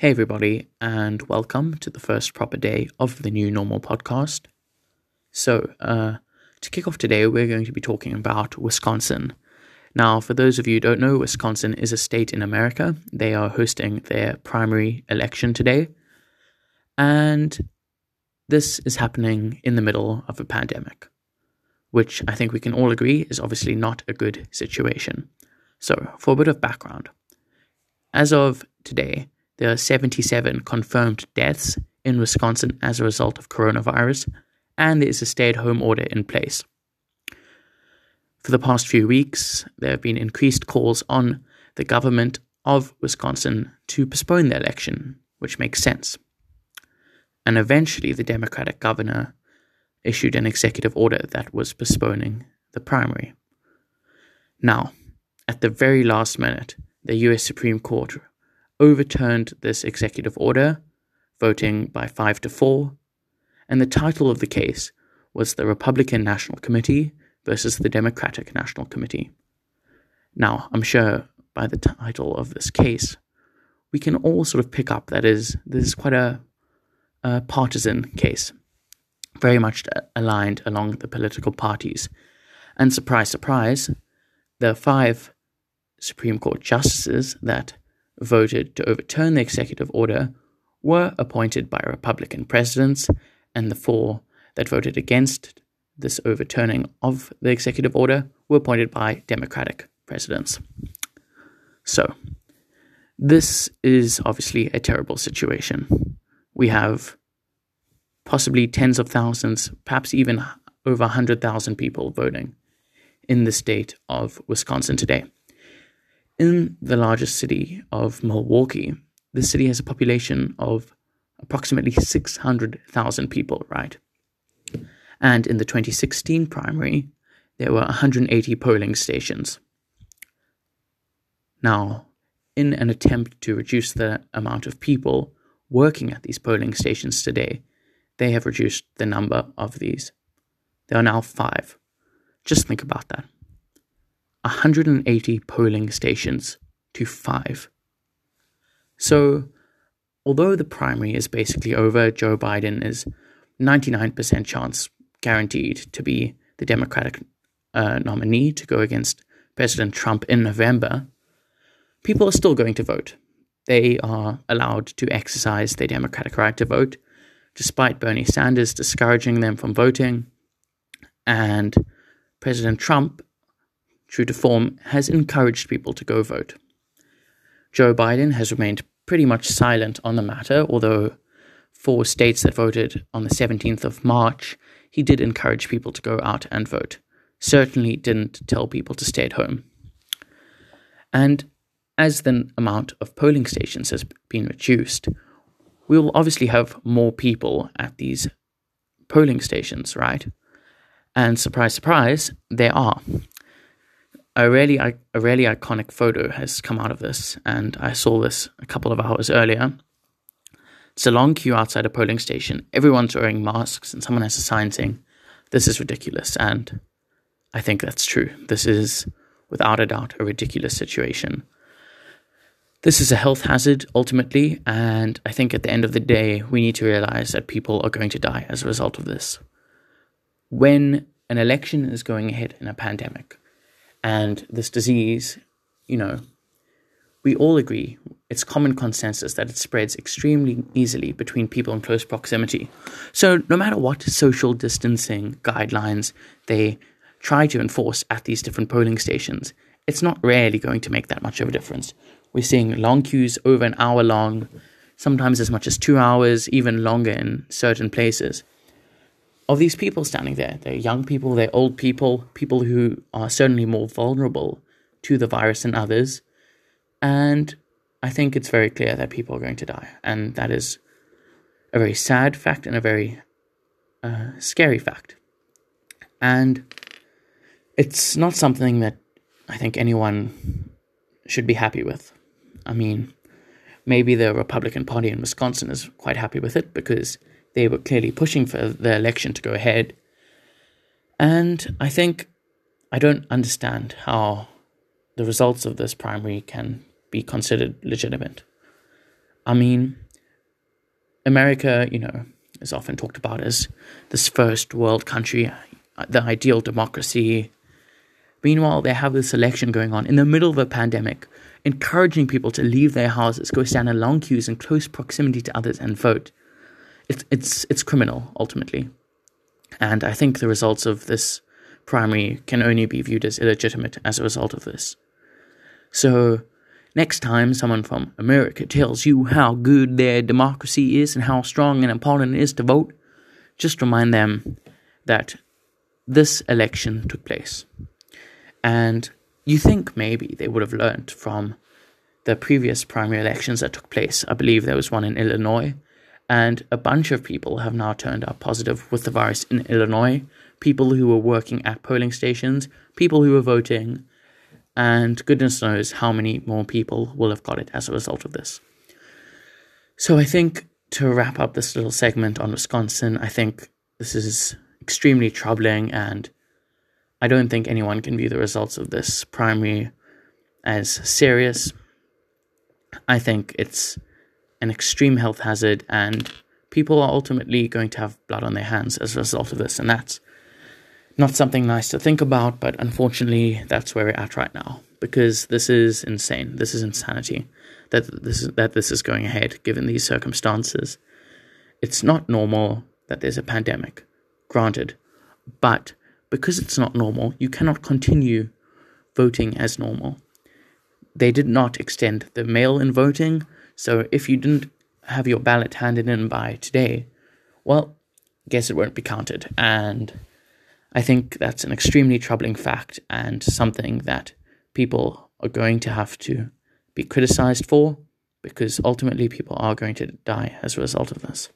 Hey, everybody, and welcome to the first proper day of the new normal podcast. So, uh, to kick off today, we're going to be talking about Wisconsin. Now, for those of you who don't know, Wisconsin is a state in America. They are hosting their primary election today, and this is happening in the middle of a pandemic, which I think we can all agree is obviously not a good situation. So, for a bit of background, as of today, there are 77 confirmed deaths in Wisconsin as a result of coronavirus, and there is a stay at home order in place. For the past few weeks, there have been increased calls on the government of Wisconsin to postpone the election, which makes sense. And eventually, the Democratic governor issued an executive order that was postponing the primary. Now, at the very last minute, the US Supreme Court overturned this executive order, voting by 5 to 4, and the title of the case was the Republican National Committee versus the Democratic National Committee. Now, I'm sure by the title of this case, we can all sort of pick up that is this is quite a, a partisan case, very much aligned along the political parties. And surprise, surprise, the five Supreme Court justices that voted to overturn the executive order were appointed by Republican presidents, and the four that voted against this overturning of the executive order were appointed by Democratic presidents. So, this is obviously a terrible situation. We have possibly tens of thousands, perhaps even over 100,000 people voting in the state of Wisconsin today. In the largest city of Milwaukee, the city has a population of approximately 600,000 people, right? And in the 2016 primary, there were 180 polling stations. Now, in an attempt to reduce the amount of people working at these polling stations today, they have reduced the number of these. There are now five. Just think about that. 180 polling stations to five. So, although the primary is basically over, Joe Biden is 99% chance guaranteed to be the Democratic uh, nominee to go against President Trump in November, people are still going to vote. They are allowed to exercise their democratic right to vote, despite Bernie Sanders discouraging them from voting. And President Trump true to form, has encouraged people to go vote. Joe Biden has remained pretty much silent on the matter, although for states that voted on the 17th of March, he did encourage people to go out and vote. Certainly didn't tell people to stay at home. And as the amount of polling stations has been reduced, we will obviously have more people at these polling stations, right? And surprise, surprise, there are a really a really iconic photo has come out of this, and I saw this a couple of hours earlier. It's a long queue outside a polling station. Everyone's wearing masks, and someone has a sign saying, "This is ridiculous." And I think that's true. This is, without a doubt, a ridiculous situation. This is a health hazard ultimately, and I think at the end of the day, we need to realize that people are going to die as a result of this. When an election is going ahead in a pandemic, and this disease, you know, we all agree it's common consensus that it spreads extremely easily between people in close proximity. So, no matter what social distancing guidelines they try to enforce at these different polling stations, it's not really going to make that much of a difference. We're seeing long queues over an hour long, sometimes as much as two hours, even longer in certain places of these people standing there. They're young people, they're old people, people who are certainly more vulnerable to the virus than others. And I think it's very clear that people are going to die. And that is a very sad fact and a very uh, scary fact. And it's not something that I think anyone should be happy with. I mean, maybe the Republican Party in Wisconsin is quite happy with it because they were clearly pushing for the election to go ahead. And I think I don't understand how the results of this primary can be considered legitimate. I mean, America, you know, is often talked about as this first world country, uh, the ideal democracy. Meanwhile, they have this election going on in the middle of a pandemic, encouraging people to leave their houses, go stand in long queues in close proximity to others, and vote. It's it's it's criminal ultimately, and I think the results of this primary can only be viewed as illegitimate as a result of this. So Next time someone from America tells you how good their democracy is and how strong and important it is to vote, just remind them that this election took place. And you think maybe they would have learned from the previous primary elections that took place. I believe there was one in Illinois, and a bunch of people have now turned up positive with the virus in Illinois. People who were working at polling stations, people who were voting, and goodness knows how many more people will have got it as a result of this. So I think to wrap up this little segment on Wisconsin, I think this is extremely troubling, and I don't think anyone can view the results of this primary as serious. I think it's an extreme health hazard, and people are ultimately going to have blood on their hands as a result of this, and that's not something nice to think about, but unfortunately, that's where we're at right now. Because this is insane. This is insanity that this is, that this is going ahead given these circumstances. It's not normal that there's a pandemic, granted, but because it's not normal, you cannot continue voting as normal. They did not extend the mail in voting, so if you didn't have your ballot handed in by today, well, guess it won't be counted. And I think that's an extremely troubling fact and something that people are going to have to be criticized for because ultimately people are going to die as a result of this.